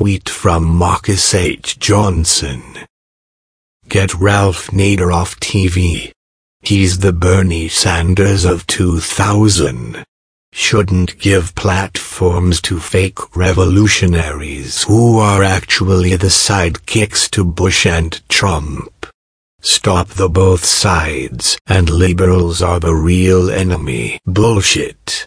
tweet from Marcus H. Johnson. Get Ralph Nader off TV. He's the Bernie Sanders of 2000. Shouldn't give platforms to fake revolutionaries who are actually the sidekicks to Bush and Trump. Stop the both sides and liberals are the real enemy. Bullshit.